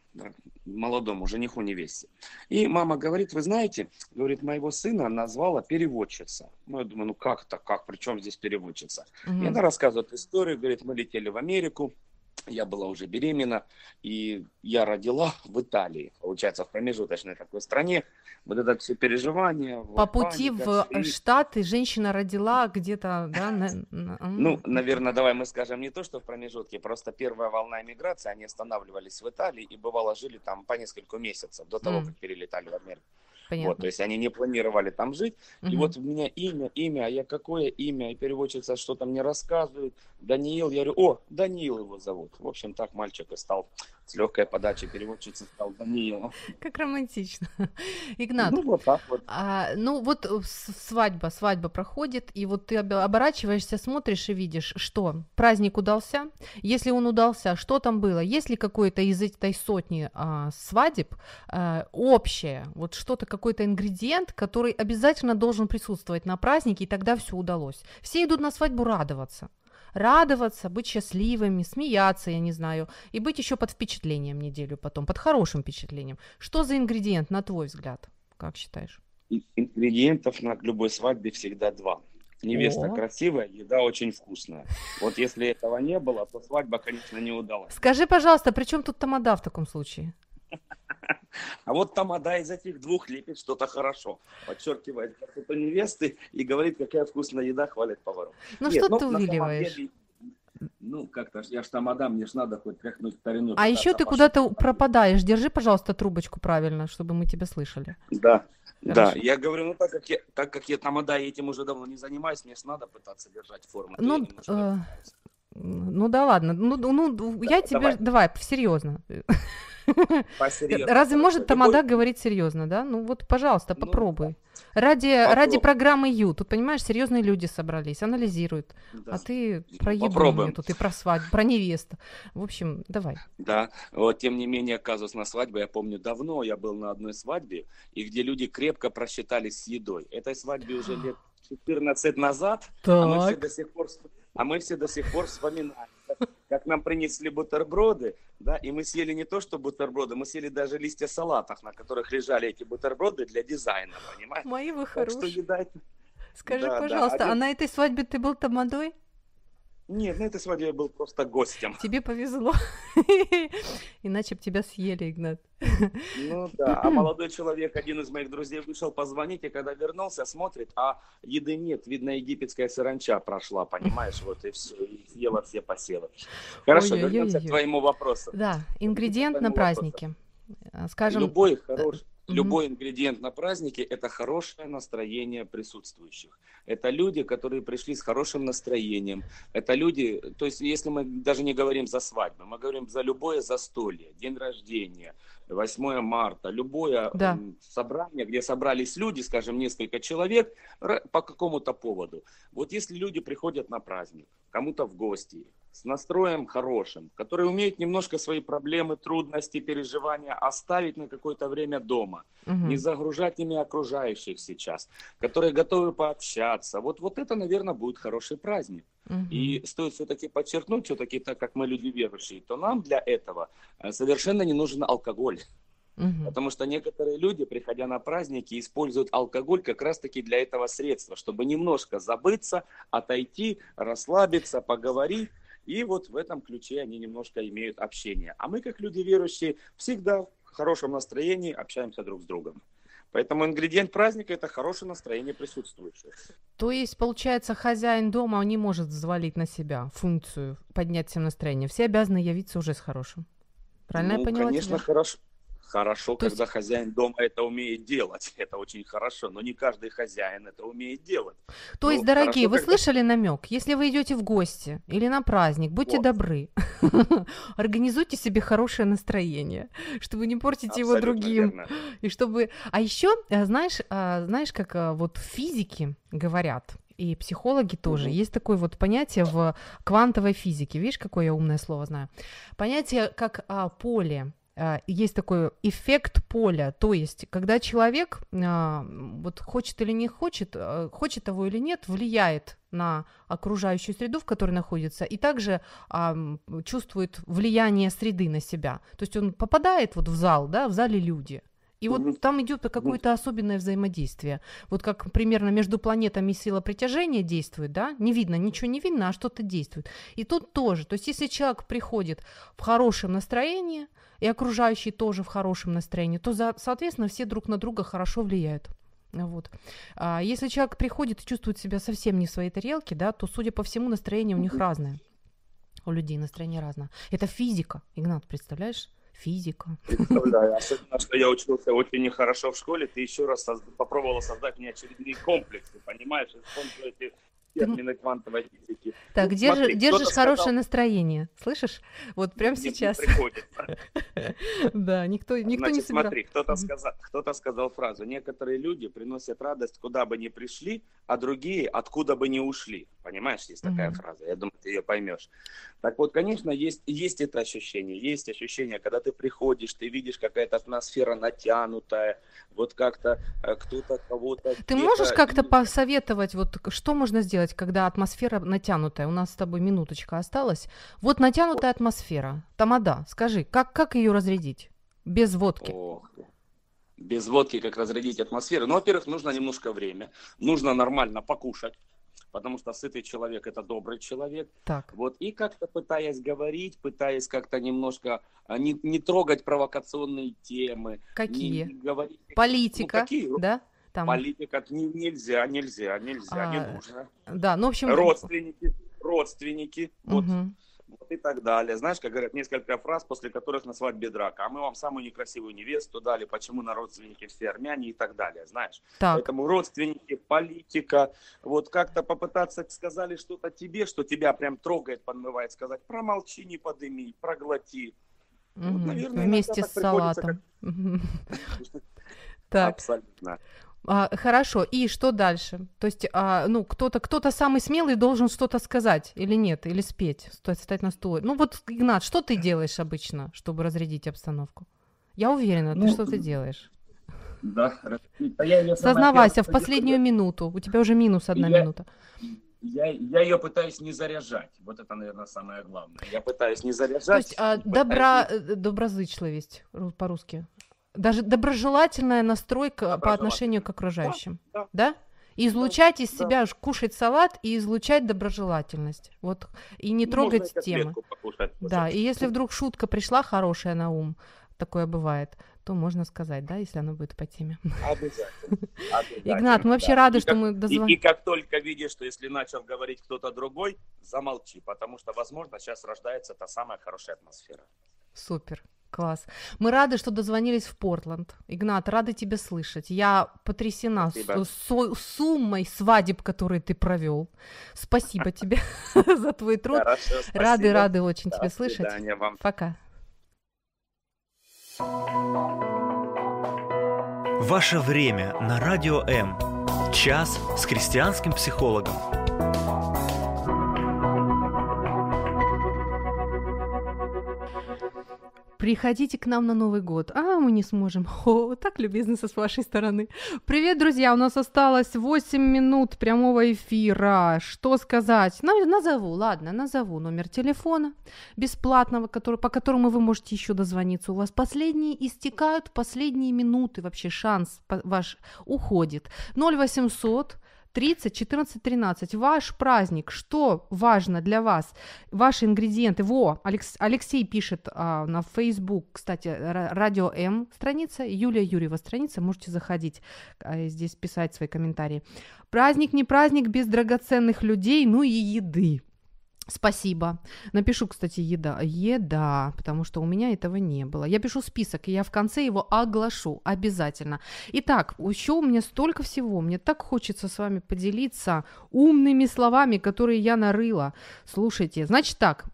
молодому жениху невесте. И мама говорит, вы знаете, говорит, моего сына назвала переводчица. Ну, я думаю, ну как то как, при чем здесь переводчица? Угу. И она рассказывает историю, говорит, мы летели в Америку, я была уже беременна, и я родила в Италии, получается, в промежуточной такой стране. Вот это все переживания. По пути в и... Штаты женщина родила где-то, да? На. Ну, наверное, давай мы скажем не то, что в промежутке, просто первая волна иммиграции, они останавливались в Италии и бывало жили там по несколько месяцев до того, mm. как перелетали в Америку. Понятно. Вот, то есть они не планировали там жить. Угу. И вот у меня имя, имя, а я какое имя? И переводчица что-то мне рассказывает. Даниил, я говорю, о, Даниил его зовут. В общем, так мальчик и стал с легкой подачи переводчицы сказал Даниила. Как романтично. [laughs] Игнат, Ну, вот так вот. а, ну вот э, свадьба, свадьба проходит, и вот ты об- оборачиваешься, смотришь и видишь, что праздник удался. Если он удался, что там было? Есть ли какой-то из этой сотни а, свадеб а, общее, вот что-то, какой-то ингредиент, который обязательно должен присутствовать на празднике, и тогда все удалось. Все идут на свадьбу радоваться. Радоваться, быть счастливыми, смеяться, я не знаю, и быть еще под впечатлением неделю потом, под хорошим впечатлением. Что за ингредиент, на твой взгляд? Как считаешь? Ингредиентов на любой свадьбе всегда два. Невеста О. красивая, еда очень вкусная. Вот если этого не было, то свадьба, конечно, не удалась. Скажи, пожалуйста, при чем тут тамада в таком случае? [laughs] А вот тамада из этих двух лепит что-то хорошо. Подчеркивает красоту невесты и говорит, какая вкусная еда, хвалит поваров. Ну Нет, что ну, ты увиливаешь? деле, Ну, как-то я ж тамада, мне ж надо хоть тряхнуть старину. А еще ты куда-то пропадаешь. Держи, пожалуйста, трубочку правильно, чтобы мы тебя слышали. Да, да. Хорошо. Я говорю, ну так как я, так как я тамада и этим уже давно не занимаюсь, мне ж надо пытаться держать форму. Ну, э. Ну да ладно, ну, ну я Да, тебе, давай. давай, серьезно. Разве может Любой- тамада говорить серьезно, да? Ну вот, пожалуйста, Ну, попробуй. Ради, ради программы Ю, тут, понимаешь, серьезные люди собрались, анализируют, Да. а ты про еду тут и про свадьбу, про невесту. В общем, давай. Да, вот тем не менее, казус на свадьбе, я помню, давно я был на одной свадьбе, и где люди крепко просчитались с едой. Этой свадьбе уже [gasps] лет 14 назад, а мы все до сих пор, а мы все до сих пор вспоминаем, как, как нам принесли бутерброды, да, и мы съели не то, что бутерброды, мы съели даже листья салатов, на которых лежали эти бутерброды для дизайна, понимаешь? Мои вы хорошие. Скажи, да, да, пожалуйста, а один- на этой свадьбе ты был тамадой? Нет, на этой свадьбе я был просто гостем. Тебе повезло. [laughs] Иначе бы тебя съели, Игнат. Ну да, [laughs] а молодой человек, один из моих друзей, вышел позвонить, и когда вернулся, смотрит, а еды нет, видно, египетская саранча прошла, понимаешь, вот и все, и съела все посевы. Хорошо, вернемся к твоему вопросу. Да, ингредиент на празднике. Скажем, любой, хорош... любой ингредиент на празднике – это хорошее настроение присутствующих. Это люди, которые пришли с хорошим настроением. Это люди, то есть если мы даже не говорим за свадьбу, мы говорим за любое застолье, день рождения, 8 марта, любое Да. собрание, где собрались люди, скажем, несколько человек по какому-то поводу. Вот если люди приходят на праздник, кому-то в гости, с настроем хорошим, которые умеют немножко свои проблемы, трудности, переживания оставить на какое-то время дома, мгм. не загружать ими окружающих сейчас, которые готовы пообщаться. Вот, вот это, наверное, будет хороший праздник. Мгм. И стоит все-таки подчеркнуть, все-таки так как мы люди верующие, то нам для этого э, совершенно не нужен алкоголь. Мгм. Потому что некоторые люди, приходя на праздники, используют алкоголь как раз-таки для этого средства, чтобы немножко забыться, отойти, расслабиться, поговорить. И вот в этом ключе они немножко имеют общение. А мы, как люди верующие, всегда в хорошем настроении общаемся друг с другом. Поэтому ингредиент праздника – это хорошее настроение присутствующих. То есть, получается, хозяин дома он не может взвалить на себя функцию поднять всем настроение. Все обязаны явиться уже с хорошим. Правильно ну, я поняла конечно, тебя? хорошо. Хорошо, То есть- когда хозяин дома это умеет делать. [laughs] Это очень хорошо. Но не каждый хозяин это умеет делать. То Ну, есть, дорогие, хорошо, вы когда- слышали намек? Если вы идете в гости или на праздник, будьте Вот. добры. [laughs] Организуйте себе хорошее настроение, чтобы не портить его Абсолютно другим. верно. И чтобы... А еще, знаешь, а, знаешь, как а, вот физики говорят, и психологи тоже, Мгм. есть такое вот понятие в квантовой физике. Видишь, какое я умное слово знаю? Понятие как а, поле. А, Есть такой эффект поля, то есть, когда человек а, вот хочет или не хочет, а, хочет того или нет, влияет на окружающую среду, в которой находится, и также чувствует влияние среды на себя. То есть он попадает вот в зал, да, в зале люди, и вот там идет какое-то особенное взаимодействие. Вот как примерно между планетами сила притяжения действует, да? Не видно, ничего не видно, а что-то действует. И тут тоже. То есть если человек приходит в хорошем настроении, и окружающие тоже в хорошем настроении, то, за- соответственно, все друг на друга хорошо влияют. Вот. А если человек приходит и чувствует себя совсем не в своей тарелке, да, то, судя по всему, настроение у них разное. У людей настроение разное. Это физика, Игнат, представляешь? Физика. Представляю. [laughs] Особенно, что я учился очень нехорошо в школе, ты еще раз созд- попробовала создать мне очередные комплексы, понимаешь, термины квантовой физики. Так, ну, держи, смотри, держишь хорошее сказал... настроение, слышишь? Вот прямо сейчас. [laughs] Да, никто, никто не собирал. смотри, кто-то сказал, кто-то сказал фразу, некоторые люди приносят радость, куда бы ни пришли, а другие откуда бы ни ушли. Понимаешь, есть такая фраза, я думаю, ты ее поймешь. Так вот, конечно, есть, есть это ощущение, есть ощущение, когда ты приходишь, ты видишь какая-то атмосфера натянутая, вот как-то э, кто-то кого-то... Ты можешь как-то посоветовать, вот что можно сделать, когда атмосфера натянутая? У нас с тобой минуточка осталась. Вот натянутая атмосфера. Тамада, скажи, как, как ее разрядить? Без водки. Ох, без водки как разрядить атмосферу? Ну, во-первых, нужно немножко время. Нужно нормально покушать потому что сытый человек это добрый человек. Так. Вот и как-то пытаясь говорить, пытаясь как-то немножко а, не, не трогать провокационные темы. Какие? Не, не говорить, Политика, ну, какие? да? Там... Политика не, нельзя, нельзя, нельзя, а, не нужно. Да, ну в общем. Родственники, родственники, угу. вот вот и так далее. Знаешь, как говорят, несколько фраз, после которых на свадьбе драка. А мы вам самую некрасивую невесту дали, почему на родственники все армяне и так далее, знаешь. Так. Поэтому родственники, политика, вот как-то попытаться, сказали что-то тебе, что тебя прям трогает, подмывает, сказать, промолчи, не подыми, проглоти. Угу. Вот, наверное, Вместе с салатом. Как... [laughs] Так. Абсолютно. А, хорошо, и что дальше? То есть, а, ну, кто-то, кто-то самый смелый должен что-то сказать или нет, или спеть, стать на стул. Ну вот, Игнат, что ты делаешь обычно, чтобы разрядить обстановку? Я уверена, ну, ты что ты делаешь? Да, я Сознавайся, в последнюю минуту, у тебя уже минус одна я, минута. Я, я ее пытаюсь не заряжать. Вот это, наверное, самое главное. Я пытаюсь не заряжать. То есть а, добра, пытаюсь... Э, доброзычливость по-русски. Даже доброжелательная настройка по отношению к окружающим. Да? да. Излучать из да. себя, кушать салат и излучать доброжелательность. Вот. И не ну, трогать темы. Покушать, да, и если вдруг шутка пришла хорошая на ум, такое бывает, то можно сказать, да, если она будет по теме. Обязательно. [laughs] Игнат, мы вообще да. рады, и что как, мы дозвонились. И, и как только видишь, что если начал говорить кто-то другой, замолчи, потому что, возможно, сейчас рождается та самая хорошая атмосфера. Супер. Класс. Мы рады, что дозвонились в Портланд. Игнат, рады тебя слышать. Я потрясена с, с суммой свадеб, которые ты провел. Спасибо [laughs] тебе [laughs] за твой труд. Хорошо, рады, рады очень тебя слышать. Вам. Пока. Ваше время на радио М. Час с христианским психологом. Приходите к нам на Новый год. А, мы не сможем. [laughs] О, так любезно с вашей стороны. Привет, друзья, у нас осталось 8 минут прямого эфира. Что сказать? Ну, назову, ладно, назову номер телефона бесплатного, который, по которому вы можете еще дозвониться. У вас последние истекают, последние минуты, вообще шанс ваш уходит. 0800 30, 14, 13. Ваш праздник, что важно для вас? Ваши ингредиенты. Во, Алекс, Алексей пишет а, на Facebook, кстати, Радио М страница, Юлия Юрьева страница, можете заходить а, здесь писать свои комментарии. Праздник не праздник без драгоценных людей, ну и еды. Спасибо. Напишу, кстати, еда. Еда, потому что у меня этого не было. Я пишу список, и я в конце его оглашу обязательно. Итак, еще у меня столько всего. Мне так хочется с вами поделиться умными словами, которые я нарыла. Слушайте, значит так,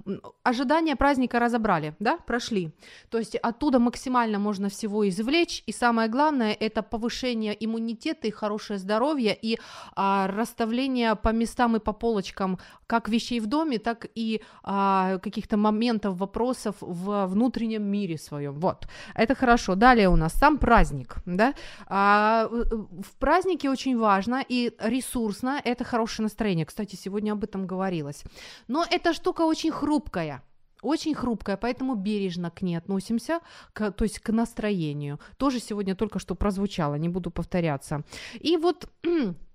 ожидания праздника разобрали, да, прошли. То есть оттуда максимально можно всего извлечь. И самое главное, это повышение иммунитета и хорошее здоровье, и а, расставление по местам и по полочкам как вещей в доме, так и а, каких-то моментов, вопросов в внутреннем мире своем. Вот, это хорошо. Далее у нас сам праздник, да. А, в празднике очень важно и ресурсно это хорошее настроение. Кстати, сегодня об этом говорилось. Но эта штука очень хрупкая. Очень хрупкая, поэтому бережно к ней относимся, к, то есть к настроению. Тоже сегодня только что прозвучало, не буду повторяться. И вот [clears throat]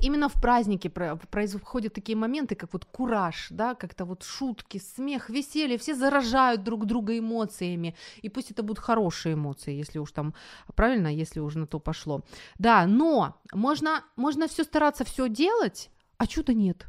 именно в празднике происходят такие моменты, как вот кураж, да, как-то вот шутки, смех, веселье, все заражают друг друга эмоциями, и пусть это будут хорошие эмоции, если уж там, правильно, если уже на то пошло. Да, но можно, можно все стараться все делать, а чуда нет.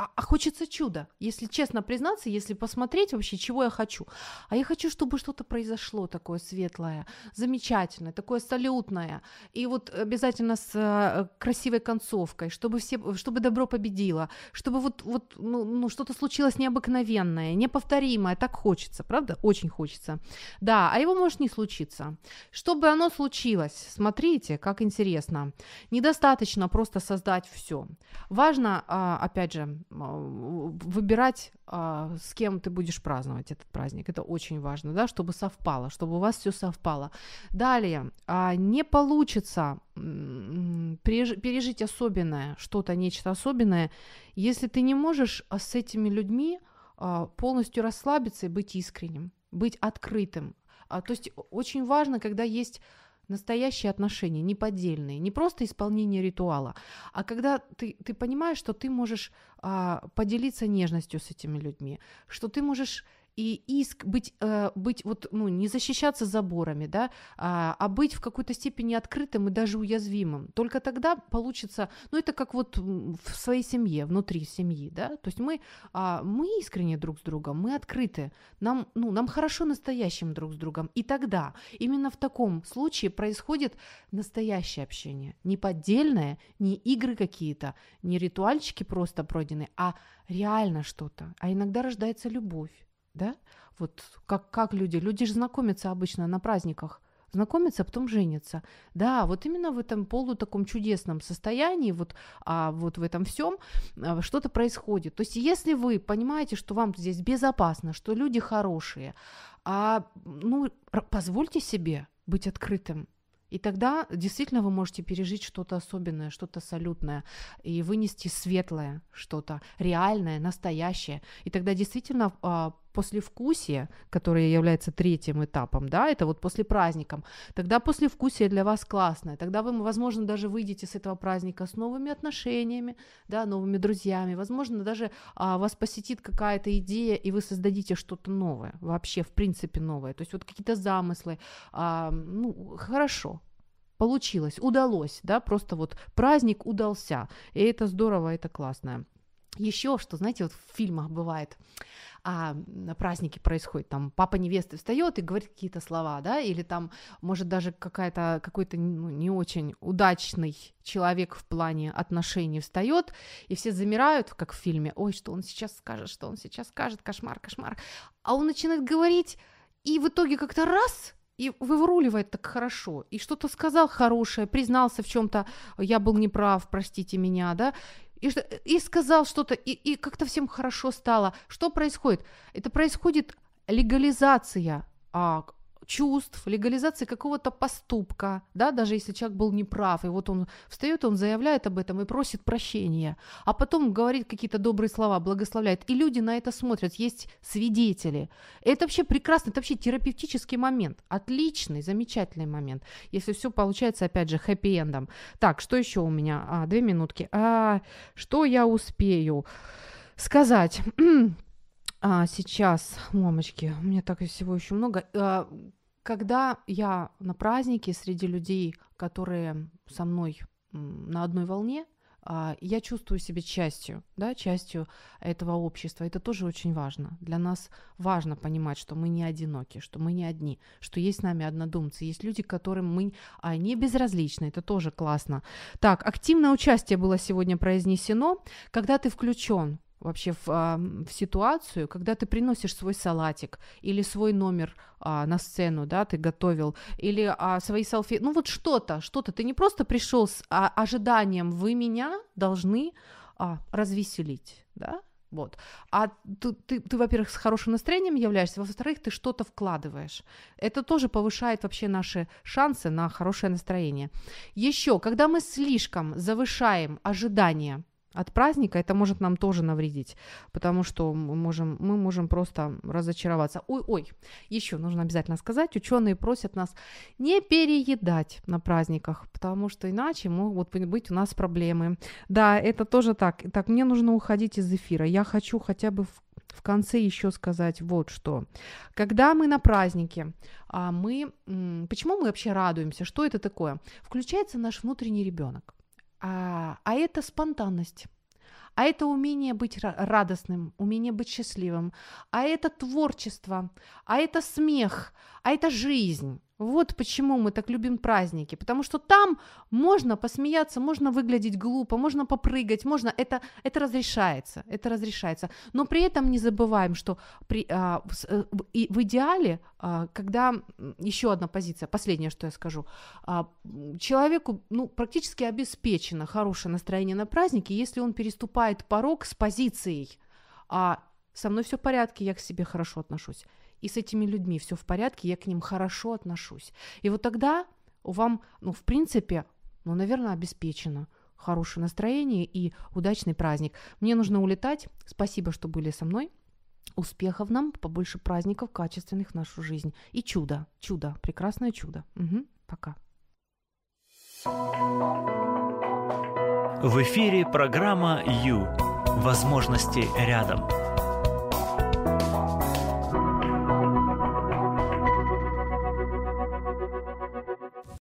А, а хочется чуда, если честно признаться, если посмотреть вообще, чего я хочу. А я хочу, чтобы что-то произошло такое светлое, замечательное, такое салютное, и вот обязательно с э, красивой концовкой, чтобы, все, чтобы добро победило, чтобы вот, вот ну, ну, что-то случилось необыкновенное, неповторимое, так хочется, правда? Очень хочется. Да, а его может не случиться. Чтобы оно случилось, смотрите, как интересно. Недостаточно просто создать все. Важно, а, опять же, выбирать, а, с кем ты будешь праздновать этот праздник. Это очень важно, да, чтобы совпало, чтобы у вас все совпало. Далее, а, не получится пережить особенное, что-то, нечто особенное, если ты не можешь с этими людьми полностью расслабиться и быть искренним, быть открытым. То есть очень важно, когда есть настоящие отношения, не поддельные, не просто исполнение ритуала, а когда ты, ты понимаешь, что ты можешь а, поделиться нежностью с этими людьми, что ты можешь и иск быть, э, быть вот, ну, не защищаться заборами, да, а, а быть в какой-то степени открытым и даже уязвимым. Только тогда получится, ну, это как вот в своей семье, внутри семьи, да, то есть мы, а, мы искренне друг с другом, мы открыты, нам, ну, нам хорошо настоящим друг с другом, и тогда именно в таком случае происходит настоящее общение, не поддельное, не игры какие-то, не ритуальчики просто пройденные, а реально что-то, а иногда рождается любовь да? Вот как, как люди, люди же знакомятся обычно на праздниках, знакомятся, а потом женятся. Да, вот именно в этом полу таком чудесном состоянии, вот, а вот в этом всем а, что-то происходит. То есть если вы понимаете, что вам здесь безопасно, что люди хорошие, а, ну, позвольте себе быть открытым, и тогда действительно вы можете пережить что-то особенное, что-то салютное, и вынести светлое что-то, реальное, настоящее. И тогда действительно а, послевкусие, которое является третьим этапом, да, это вот после праздника, тогда послевкусие для вас классное, тогда вы, возможно, даже выйдете с этого праздника с новыми отношениями, да, новыми друзьями, возможно, даже а, вас посетит какая-то идея, и вы создадите что-то новое, вообще, в принципе, новое, то есть вот какие-то замыслы, а, ну, хорошо, получилось, удалось, да, просто вот праздник удался, и это здорово, это классно. Еще что, знаете, вот в фильмах бывает, а на празднике происходит, там папа невесты встает и говорит какие-то слова, да, или там, может, даже какая-то, какой-то ну, не очень удачный человек в плане отношений встает, и все замирают, как в фильме, ой, что он сейчас скажет, что он сейчас скажет, кошмар, кошмар, а он начинает говорить, и в итоге как-то раз и выруливает так хорошо, и что-то сказал хорошее, признался в чем-то, я был неправ, простите меня, да, и, и сказал что-то, и, и как-то всем хорошо стало. Что происходит? Это происходит легализация а, чувств, легализации какого-то поступка, да, даже если человек был неправ, и вот он встает, он заявляет об этом и просит прощения, а потом говорит какие-то добрые слова, благословляет, и люди на это смотрят, есть свидетели. Это вообще прекрасно, это вообще терапевтический момент, отличный, замечательный момент, если все получается, опять же, хэппи-эндом. Так, что еще у меня? А, две минутки. А, что я успею сказать? [clears throat] А, сейчас, мамочки, у меня так всего еще много. А, когда я на празднике среди людей, которые со мной на одной волне, а, я чувствую себя частью, да, частью этого общества. Это тоже очень важно. Для нас важно понимать, что мы не одиноки, что мы не одни, что есть с нами однодумцы, есть люди, которым мы а, не безразличны. Это тоже классно. Так, активное участие было сегодня произнесено. Когда ты включен вообще в, а, в ситуацию, когда ты приносишь свой салатик или свой номер а, на сцену, да, ты готовил, или а, свои салфетки, ну вот что-то, что-то, ты не просто пришел с а, ожиданием, вы меня должны а, развеселить, да, вот. А ты, ты, ты, во-первых, с хорошим настроением являешься, во-вторых, ты что-то вкладываешь. Это тоже повышает вообще наши шансы на хорошее настроение. Еще, когда мы слишком завышаем ожидания от праздника, это может нам тоже навредить, потому что мы можем, мы можем просто разочароваться. Ой, ой, еще нужно обязательно сказать, ученые просят нас не переедать на праздниках, потому что иначе могут быть у нас проблемы. Да, это тоже так. Так, мне нужно уходить из эфира. Я хочу хотя бы в в конце еще сказать вот что. Когда мы на празднике, а мы, почему мы вообще радуемся? Что это такое? Включается наш внутренний ребенок. А, а это спонтанность. а это умение быть радостным, умение быть счастливым, а это творчество, а это смех, а это жизнь. Вот почему мы так любим праздники, потому что там можно посмеяться, можно выглядеть глупо, можно попрыгать, можно это это разрешается, это разрешается. Но при этом не забываем, что при, а, э, и в идеале, а, когда еще одна позиция, последнее, что я скажу, а, человеку ну практически обеспечено хорошее настроение на празднике, если он переступает порог с позицией, а со мной все в порядке, я к себе хорошо отношусь и с этими людьми все в порядке, я к ним хорошо отношусь. И вот тогда вам, ну, в принципе, ну, наверное, обеспечено хорошее настроение и удачный праздник. Мне нужно улетать. Спасибо, что были со мной. Успехов нам, побольше праздников качественных в нашу жизнь. И чудо, чудо, прекрасное чудо. Угу, пока. В эфире программа «Ю». Возможности рядом.